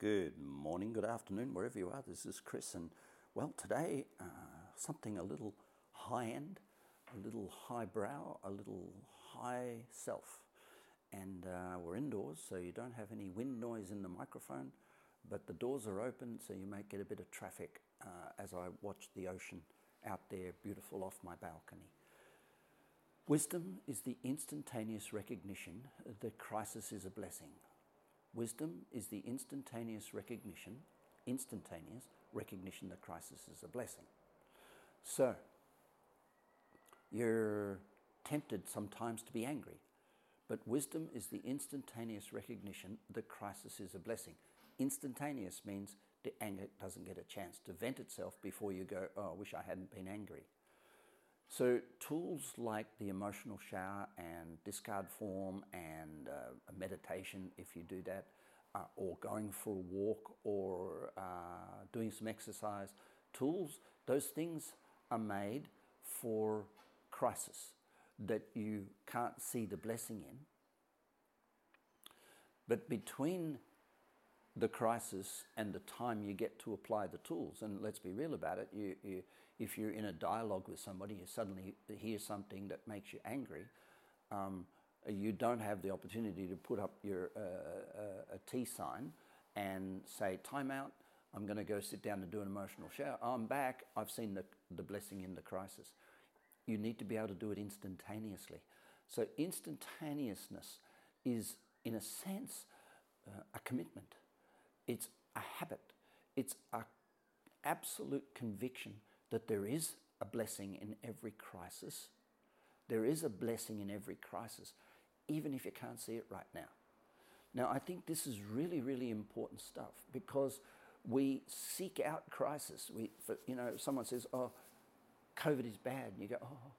Good morning, good afternoon, wherever you are. This is Chris, and well, today uh, something a little high end, a little highbrow, a little high self. And uh, we're indoors, so you don't have any wind noise in the microphone, but the doors are open, so you might get a bit of traffic uh, as I watch the ocean out there, beautiful off my balcony. Wisdom is the instantaneous recognition that crisis is a blessing. Wisdom is the instantaneous recognition, instantaneous recognition that crisis is a blessing. So, you're tempted sometimes to be angry, but wisdom is the instantaneous recognition that crisis is a blessing. Instantaneous means the anger doesn't get a chance to vent itself before you go, oh, I wish I hadn't been angry. So, tools like the emotional shower and discard form and uh, meditation, if you do that, uh, or going for a walk or uh, doing some exercise, tools, those things are made for crisis that you can't see the blessing in. But between the crisis and the time you get to apply the tools. And let's be real about it. You, you, if you're in a dialogue with somebody, you suddenly hear something that makes you angry. Um, you don't have the opportunity to put up your uh, uh a T sign and say, "Time out. I'm going to go sit down and do an emotional shower. I'm back. I've seen the, the blessing in the crisis." You need to be able to do it instantaneously. So instantaneousness is, in a sense, uh, a commitment it's a habit. It's an absolute conviction that there is a blessing in every crisis. There is a blessing in every crisis, even if you can't see it right now. Now, I think this is really, really important stuff because we seek out crisis. We, for, you know, someone says, "Oh, COVID is bad," and you go, "Oh,"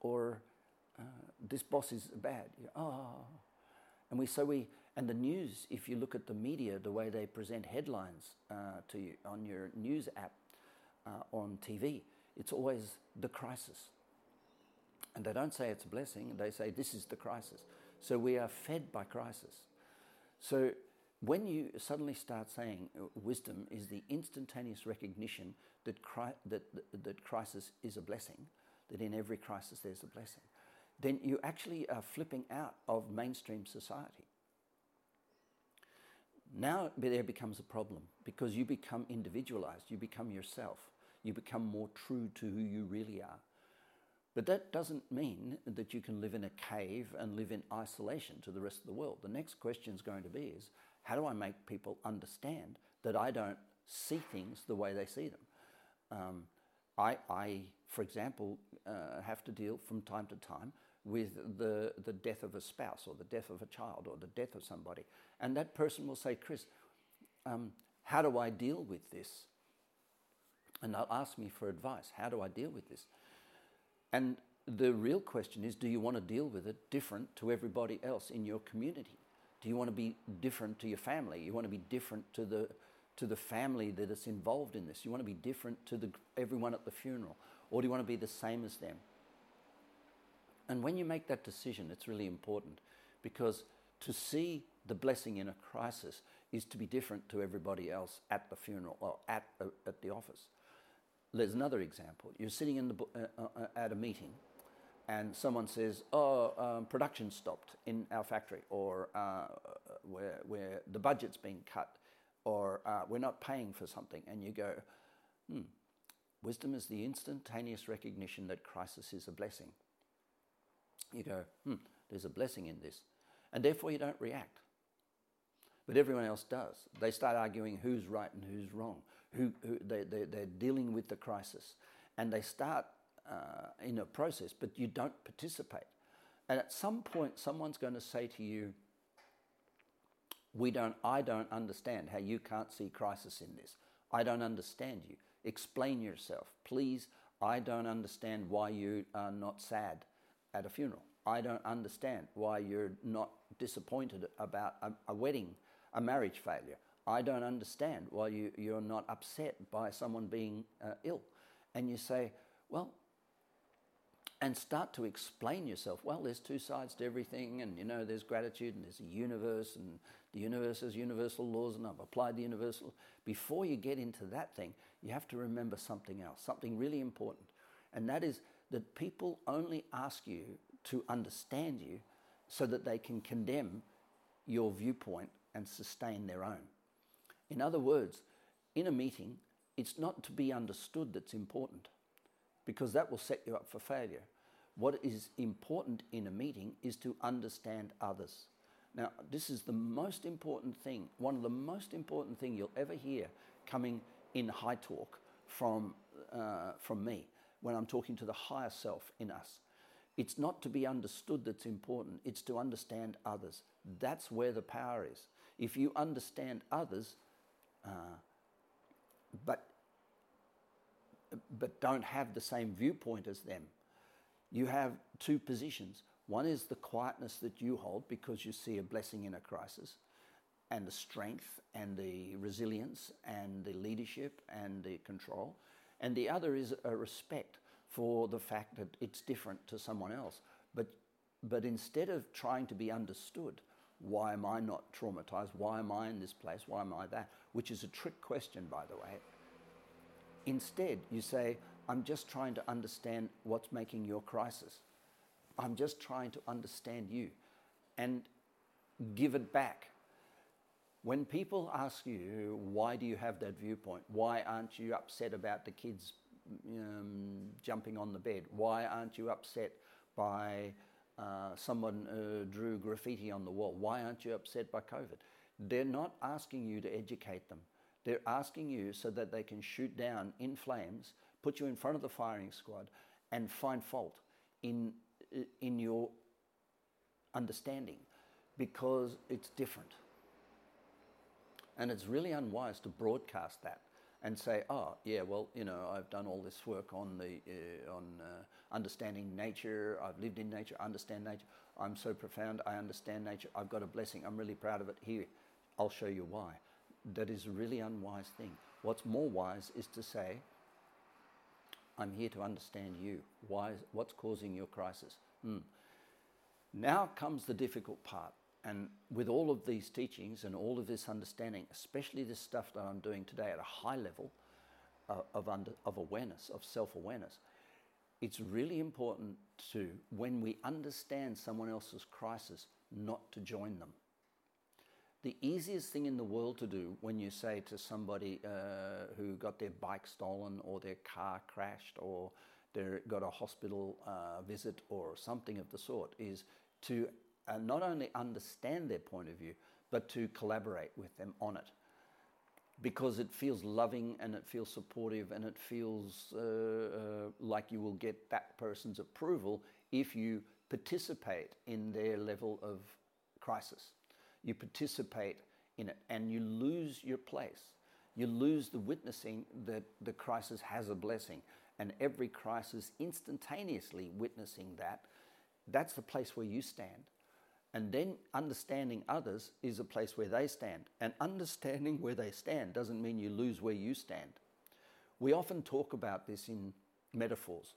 or uh, "This boss is bad." You go, "Oh," And we, so we, and the news, if you look at the media, the way they present headlines uh, to you on your news app uh, on TV, it's always the crisis. And they don't say it's a blessing, they say this is the crisis. So we are fed by crisis. So when you suddenly start saying uh, wisdom is the instantaneous recognition that, cri- that, that, that crisis is a blessing, that in every crisis there's a blessing, then you actually are flipping out of mainstream society. Now there becomes a problem because you become individualized, you become yourself, you become more true to who you really are. But that doesn't mean that you can live in a cave and live in isolation to the rest of the world. The next question is going to be is how do I make people understand that I don't see things the way they see them? Um, I, I, for example, uh, have to deal from time to time with the, the death of a spouse or the death of a child or the death of somebody. And that person will say, Chris, um, how do I deal with this? And they'll ask me for advice. How do I deal with this? And the real question is do you want to deal with it different to everybody else in your community? Do you want to be different to your family? You want to be different to the to the family that is involved in this? You want to be different to the, everyone at the funeral? Or do you want to be the same as them? And when you make that decision, it's really important because to see the blessing in a crisis is to be different to everybody else at the funeral or at, at the office. There's another example. You're sitting in the, uh, uh, uh, at a meeting and someone says, oh, um, production stopped in our factory or uh, where, where the budget's been cut or uh, we're not paying for something, and you go, hmm, wisdom is the instantaneous recognition that crisis is a blessing. You go, hmm, there's a blessing in this. And therefore you don't react. But everyone else does. They start arguing who's right and who's wrong. Who, who they, they, they're dealing with the crisis. And they start uh, in a process, but you don't participate. And at some point, someone's going to say to you, we don't, I don't understand how you can't see crisis in this. I don't understand you. Explain yourself. Please, I don't understand why you are not sad at a funeral. I don't understand why you're not disappointed about a, a wedding, a marriage failure. I don't understand why you, you're not upset by someone being uh, ill. And you say, well, and start to explain yourself. Well, there's two sides to everything, and you know, there's gratitude, and there's a universe, and the universe has universal laws and I've applied the universal. Before you get into that thing, you have to remember something else, something really important. And that is that people only ask you to understand you so that they can condemn your viewpoint and sustain their own. In other words, in a meeting, it's not to be understood that's important because that will set you up for failure. What is important in a meeting is to understand others. Now, this is the most important thing, one of the most important thing you'll ever hear coming in high talk from, uh, from me when I'm talking to the higher self in us. It's not to be understood that's important, it's to understand others. That's where the power is. If you understand others, uh, but, but don't have the same viewpoint as them, you have two positions. One is the quietness that you hold because you see a blessing in a crisis, and the strength and the resilience and the leadership and the control. And the other is a respect for the fact that it's different to someone else. But, but instead of trying to be understood, why am I not traumatized? Why am I in this place? Why am I that? Which is a trick question, by the way. Instead, you say, I'm just trying to understand what's making your crisis. I'm just trying to understand you and give it back. When people ask you, why do you have that viewpoint? Why aren't you upset about the kids um, jumping on the bed? Why aren't you upset by uh, someone uh, drew graffiti on the wall? Why aren't you upset by COVID? They're not asking you to educate them. They're asking you so that they can shoot down in flames put you in front of the firing squad and find fault in, in your understanding because it's different. And it's really unwise to broadcast that and say, oh, yeah, well, you know, I've done all this work on, the, uh, on uh, understanding nature, I've lived in nature, understand nature, I'm so profound, I understand nature, I've got a blessing, I'm really proud of it. Here, I'll show you why. That is a really unwise thing. What's more wise is to say, I'm here to understand you. Why, what's causing your crisis? Hmm. Now comes the difficult part. And with all of these teachings and all of this understanding, especially this stuff that I'm doing today at a high level uh, of, under, of awareness, of self awareness, it's really important to, when we understand someone else's crisis, not to join them the easiest thing in the world to do when you say to somebody uh, who got their bike stolen or their car crashed or they got a hospital uh, visit or something of the sort is to uh, not only understand their point of view, but to collaborate with them on it. Because it feels loving and it feels supportive and it feels uh, uh, like you will get that person's approval if you participate in their level of crisis you participate in it and you lose your place. You lose the witnessing that the crisis has a blessing. And every crisis instantaneously witnessing that, that's the place where you stand. And then understanding others is a place where they stand. And understanding where they stand doesn't mean you lose where you stand. We often talk about this in metaphors.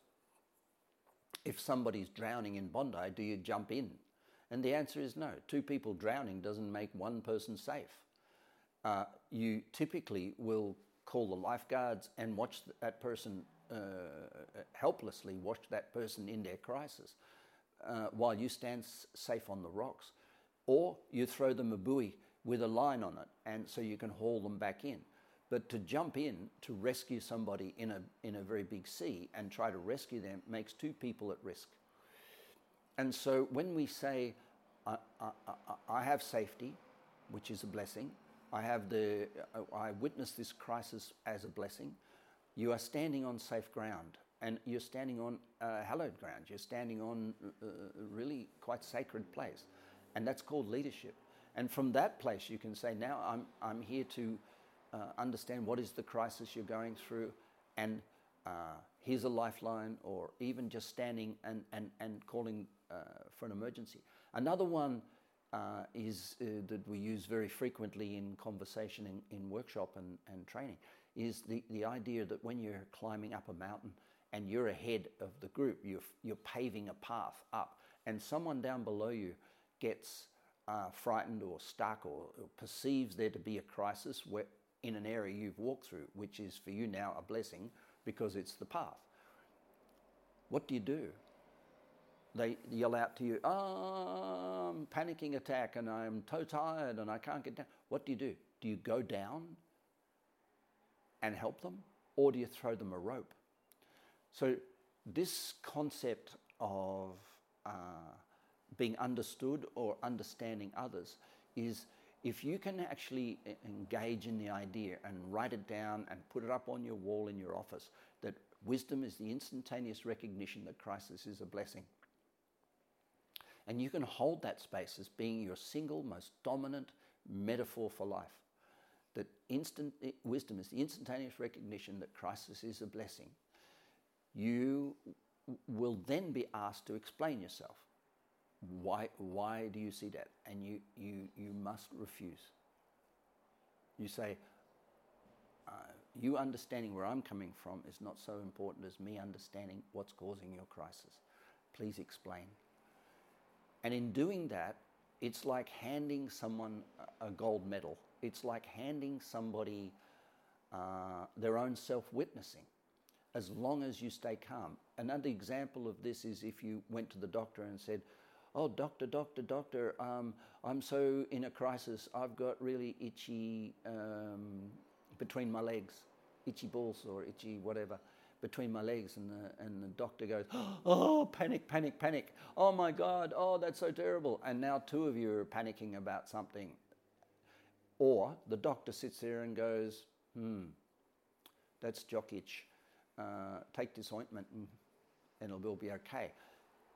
If somebody's drowning in Bondi, do you jump in? And the answer is no. Two people drowning doesn't make one person safe. Uh, you typically will call the lifeguards and watch that person uh, helplessly watch that person in their crisis uh, while you stand safe on the rocks. Or you throw them a buoy with a line on it and so you can haul them back in. But to jump in to rescue somebody in a, in a very big sea and try to rescue them makes two people at risk. And so when we say, I, I, I, have safety, which is a blessing, I, have the, I witness this crisis as a blessing, you are standing on safe ground and you're standing on uh, hallowed ground. You're standing on a uh, really quite sacred place. And that's called leadership. And from that place, you can say, now I'm, I'm here to uh, understand what is the crisis you're going through and uh, here's a lifeline, or even just standing and, and, and calling uh, for an emergency. Another one uh, is uh, that we use very frequently in conversation in, in workshop and, and training is the, the idea that when you're climbing up a mountain and you're ahead of the group, you're, you're paving a path up, and someone down below you gets uh, frightened or stuck or, or perceives there to be a crisis where, in an area you've walked through, which is for you now a blessing because it's the path. What do you do? They yell out to you, oh, I'm panicking attack and I'm so tired and I can't get down. What do you do? Do you go down and help them or do you throw them a rope? So, this concept of uh, being understood or understanding others is if you can actually engage in the idea and write it down and put it up on your wall in your office that wisdom is the instantaneous recognition that crisis is a blessing. And you can hold that space as being your single most dominant metaphor for life. That instant wisdom is the instantaneous recognition that crisis is a blessing. You will then be asked to explain yourself. Why, why do you see that? And you, you, you must refuse. You say, uh, you understanding where I'm coming from is not so important as me understanding what's causing your crisis. Please explain. And in doing that, it's like handing someone a gold medal. It's like handing somebody uh, their own self witnessing as long as you stay calm. Another example of this is if you went to the doctor and said, Oh, doctor, doctor, doctor, um, I'm so in a crisis. I've got really itchy um, between my legs, itchy balls or itchy whatever between my legs. And the, and the doctor goes, Oh, panic, panic, panic. Oh my God, oh, that's so terrible. And now two of you are panicking about something. Or the doctor sits there and goes, Hmm, that's jock itch uh, take this ointment and, and it will be okay.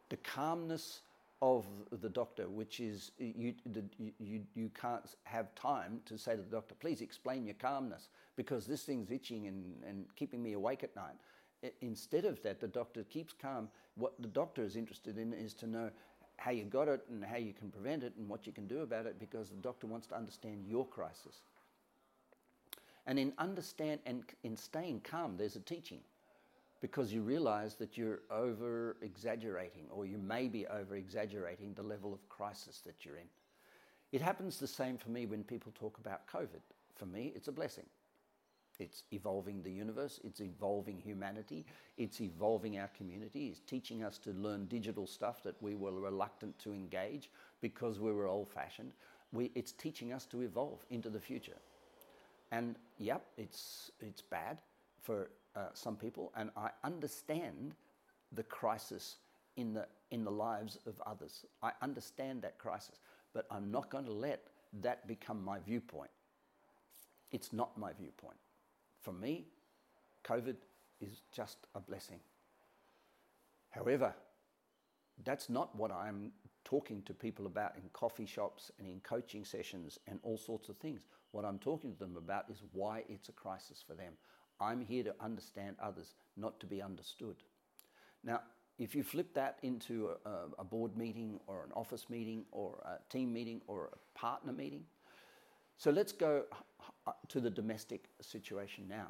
The calmness of the doctor, which is you, the, you, you can't have time to say to the doctor, please explain your calmness because this thing's itching and, and keeping me awake at night. instead of that, the doctor keeps calm. What the doctor is interested in is to know how you got it and how you can prevent it and what you can do about it because the doctor wants to understand your crisis. And in understand and in staying calm, there's a teaching because you realize that you're over exaggerating or you may be over exaggerating the level of crisis that you're in. It happens the same for me when people talk about COVID. For me, it's a blessing. It's evolving the universe, it's evolving humanity, it's evolving our community, it's teaching us to learn digital stuff that we were reluctant to engage because we were old fashioned. We, it's teaching us to evolve into the future. And yep, it's, it's bad for uh, some people, and I understand the crisis in the, in the lives of others. I understand that crisis, but I'm not going to let that become my viewpoint. It's not my viewpoint. For me, COVID is just a blessing. However, that's not what I'm talking to people about in coffee shops and in coaching sessions and all sorts of things. What I'm talking to them about is why it's a crisis for them. I'm here to understand others, not to be understood. Now, if you flip that into a, a, board meeting or an office meeting or a team meeting or a partner meeting, so let's go uh, to the domestic situation now.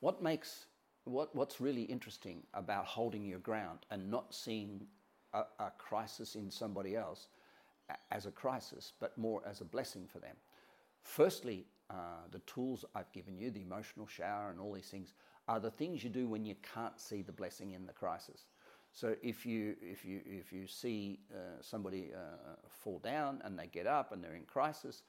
What makes what, what's really interesting about holding your ground and not seeing a, a crisis in somebody else as a crisis, but more as a blessing for them? Firstly, uh, the tools I've given you, the emotional shower and all these things, are the things you do when you can't see the blessing in the crisis. So if you if you if you see uh, somebody uh, fall down and they get up and they're in crisis,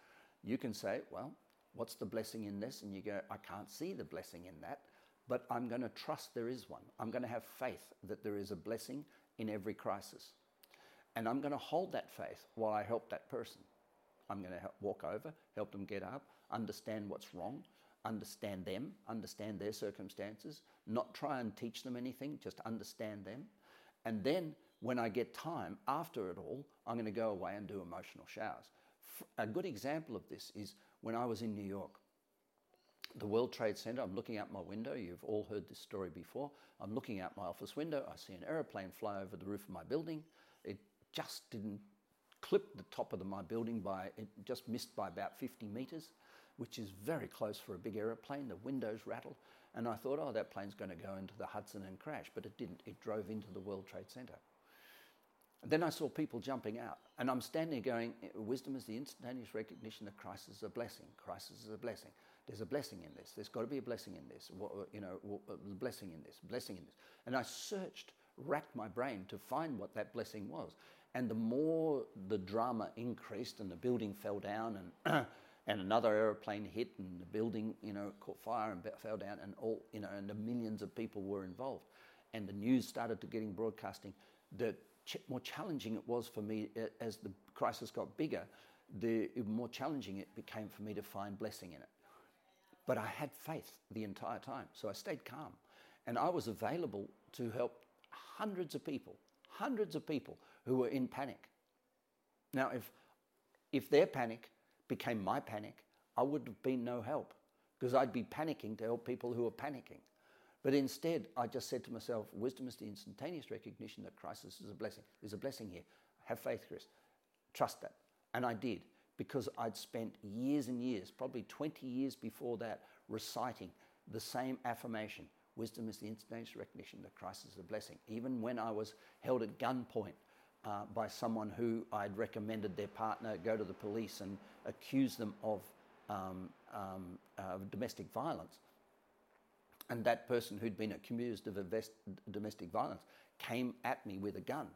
you can say, well, what's the blessing in this? And you go, I can't see the blessing in that, but I'm going to trust there is one. I'm going to have faith that there is a blessing in every crisis, and I'm going to hold that faith while I help that person. I'm going to help walk over, help them get up, understand what's wrong, understand them, understand their circumstances, not try and teach them anything, just understand them. And then when I get time after it all, I'm going to go away and do emotional showers. A good example of this is when I was in New York. The World Trade Center, I'm looking out my window. You've all heard this story before. I'm looking out my office window. I see an aeroplane fly over the roof of my building. Just didn't clip the top of the, my building by, it just missed by about 50 meters which is very close for a big aeroplane. The windows rattled. And I thought, oh, that plane's going to go into the Hudson and crash. But it didn't. It drove into the World Trade Center. Then I saw people jumping out, and I'm standing there going, eh, Wisdom is the instantaneous recognition that Christ is a blessing. Crisis is a blessing. There's a blessing in this. There's got to be a blessing in this. Uh, you know, uh, a blessing in this, blessing in this. And I searched, racked my brain to find what that blessing was. And the more the drama increased and the building fell down and and another aeroplane hit and the building, you know, caught fire and fell down and all, you know, and the millions of people were involved. And the news started to getting broadcasting. The ch- more challenging it was for me as the crisis got bigger, the more challenging it became for me to find blessing in it. But I had faith the entire time, so I stayed calm. And I was available to help hundreds of people, hundreds of people who were in panic. Now, if, if their panic became my panic, I would have been no help because I'd be panicking to help people who are panicking. But instead, I just said to myself, wisdom is the instantaneous recognition that crisis is a blessing. There's a blessing here. Have faith, Chris. Trust that. And I did because I'd spent years and years, probably 20 years before that, reciting the same affirmation. Wisdom is the instantaneous recognition that crisis is a blessing. Even when I was held at gunpoint uh, by someone who I'd recommended their partner go to the police and accuse them of um, um, uh, domestic violence. And that person who'd been accused of domestic violence came at me with a gun.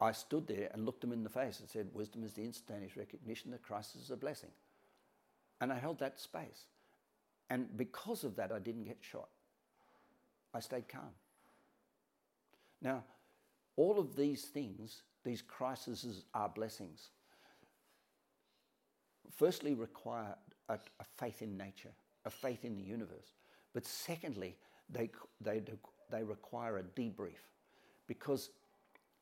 I stood there and looked them in the face and said, Wisdom is the instantaneous recognition that Christ is a blessing. And I held that space. And because of that, I didn't get shot. I stayed calm. Now, all of these things, these crises, are blessings. Firstly, require a, a faith in nature, a faith in the universe. But secondly, they, they, they require a debrief. Because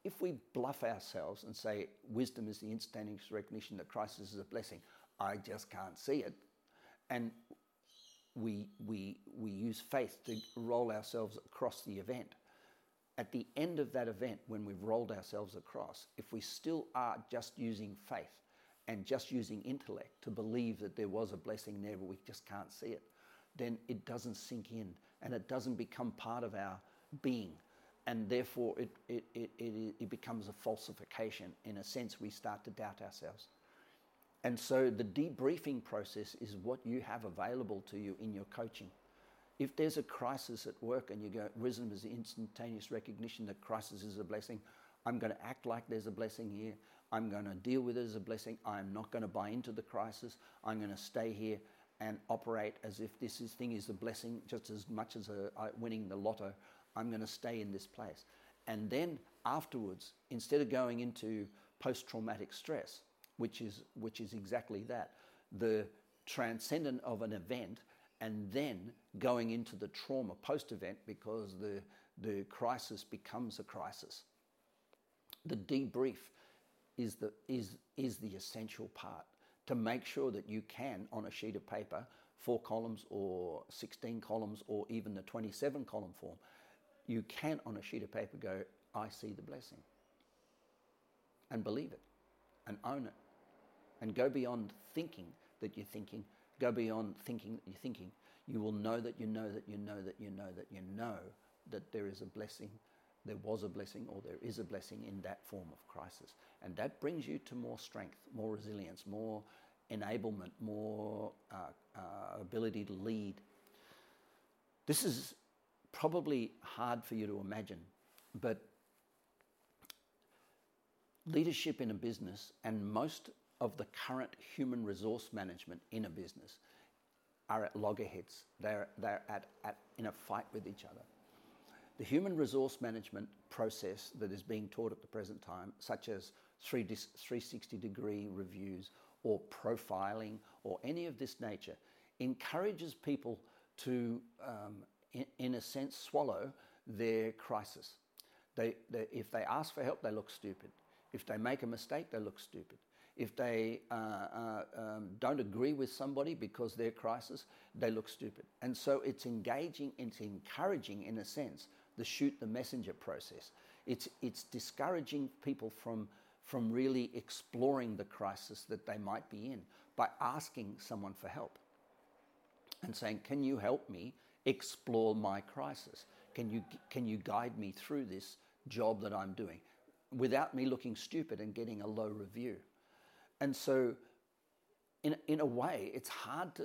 if we bluff ourselves and say wisdom is the instantaneous recognition that crisis is a blessing, I just can't see it, and we, we, we use faith to roll ourselves across the event, at the end of that event, when we've rolled ourselves across, if we still are just using faith and just using intellect to believe that there was a blessing there, but we just can't see it, then it doesn't sink in and it doesn't become part of our being. And therefore, it, it, it, it, it becomes a falsification. In a sense, we start to doubt ourselves. And so, the debriefing process is what you have available to you in your coaching. If there's a crisis at work and you go, wisdom is the instantaneous recognition that crisis is a blessing, I'm going to act like there's a blessing here. I'm going to deal with it as a blessing. I'm not going to buy into the crisis. I'm going to stay here and operate as if this is, thing is a blessing just as much as a, winning the lotto. I'm going to stay in this place. And then afterwards, instead of going into post traumatic stress, which is, which is exactly that, the transcendent of an event and then going into the trauma post event because the, the crisis becomes a crisis. The debrief is the, is, is the essential part to make sure that you can, on a sheet of paper, four columns or 16 columns or even the 27 column form, you can, on a sheet of paper, go, I see the blessing. And believe it and own it. And go beyond thinking that you're thinking Go beyond thinking that you're thinking. You will know that you know that you know that you know that you know that there is a blessing, there was a blessing, or there is a blessing in that form of crisis. And that brings you to more strength, more resilience, more enablement, more uh, uh, ability to lead. This is probably hard for you to imagine, but leadership in a business and most of the current human resource management in a business are at loggerheads. They're, they're at, at, in a fight with each other. The human resource management process that is being taught at the present time, such as 360 degree reviews or profiling or any of this nature, encourages people to, um, in, in, a sense, swallow their crisis. They, they, if they ask for help, they look stupid. If they make a mistake, they look stupid if they uh, uh, um, don't agree with somebody because they're crisis, they look stupid. And so it's engaging, it's encouraging, in a sense, the shoot the messenger process. It's, it's discouraging people from, from really exploring the crisis that they might be in by asking someone for help and saying, Can you help me explore my crisis? Can you, can you guide me through this job that I'm doing? without me looking stupid and getting a low review. And so, in, in a way, it's hard to,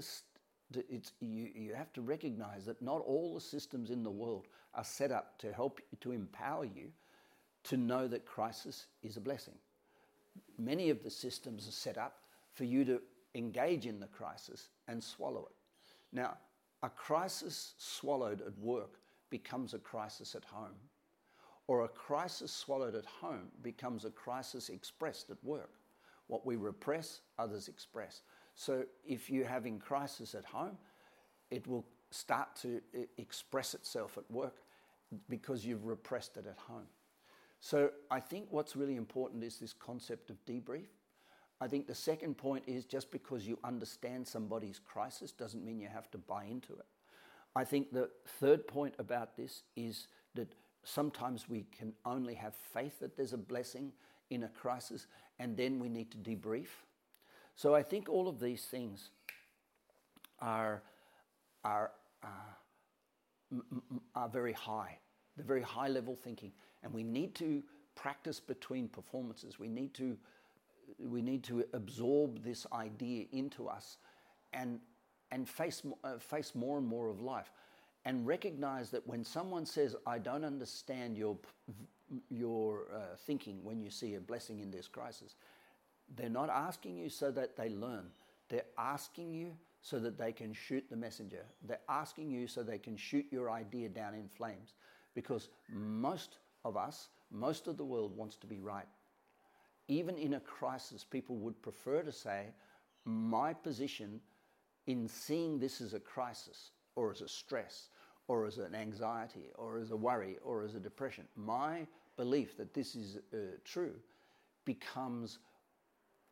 it's, you, you have to recognize that not all the systems in the world are set up to help to empower you to know that crisis is a blessing. Many of the systems are set up for you to engage in the crisis and swallow it. Now, a crisis swallowed at work becomes a crisis at home, or a crisis swallowed at home becomes a crisis expressed at work. What we repress, others express. So if you're having crisis at home, it will start to express itself at work because you've repressed it at home. So I think what's really important is this concept of debrief. I think the second point is just because you understand somebody's crisis doesn't mean you have to buy into it. I think the third point about this is that sometimes we can only have faith that there's a blessing in a crisis and then we need to debrief. So I think all of these things are, are, uh, are very high. They're very high level thinking. And we need to practice between performances. We need to we need to absorb this idea into us and, and face, uh, face more and more of life. And recognize that when someone says, I don't understand your, your uh, thinking when you see a blessing in this crisis, they're not asking you so that they learn. They're asking you so that they can shoot the messenger. They're asking you so they can shoot your idea down in flames. Because most of us, most of the world wants to be right even in a crisis, people would prefer to say, my position in seeing this as a crisis or as a stress or as an anxiety or as a worry or as a depression, my belief that this is uh, true becomes,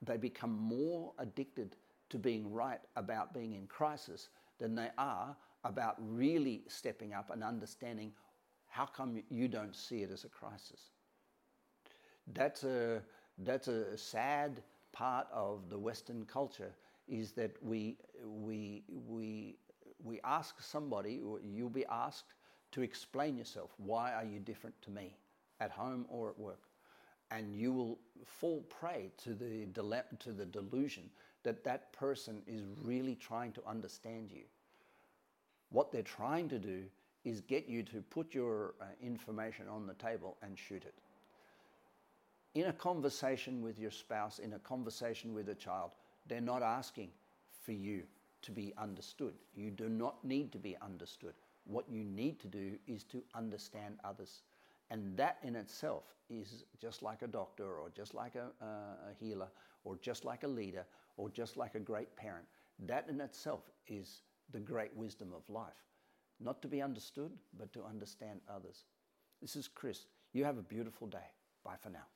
they become more addicted to being right about being in crisis than they are about really stepping up and understanding how come you don't see it as a crisis. That's a that's a sad part of the Western culture is that we, we, we, we ask somebody, you'll be asked to explain yourself. Why are you different to me at home or at work? And you will fall prey to the, to the delusion that that person is really trying to understand you. What they're trying to do is get you to put your uh, information on the table and shoot it in a conversation with your spouse, in a conversation with a child, they're not asking for you to be understood. You do not need to be understood. What you need to do is to understand others. And that in itself is just like a doctor, or just like a, uh, a healer, or just like a leader, or just like a great parent. That in itself is the great wisdom of life. Not to be understood, but to understand others. This is Chris. You have a beautiful day. Bye for now.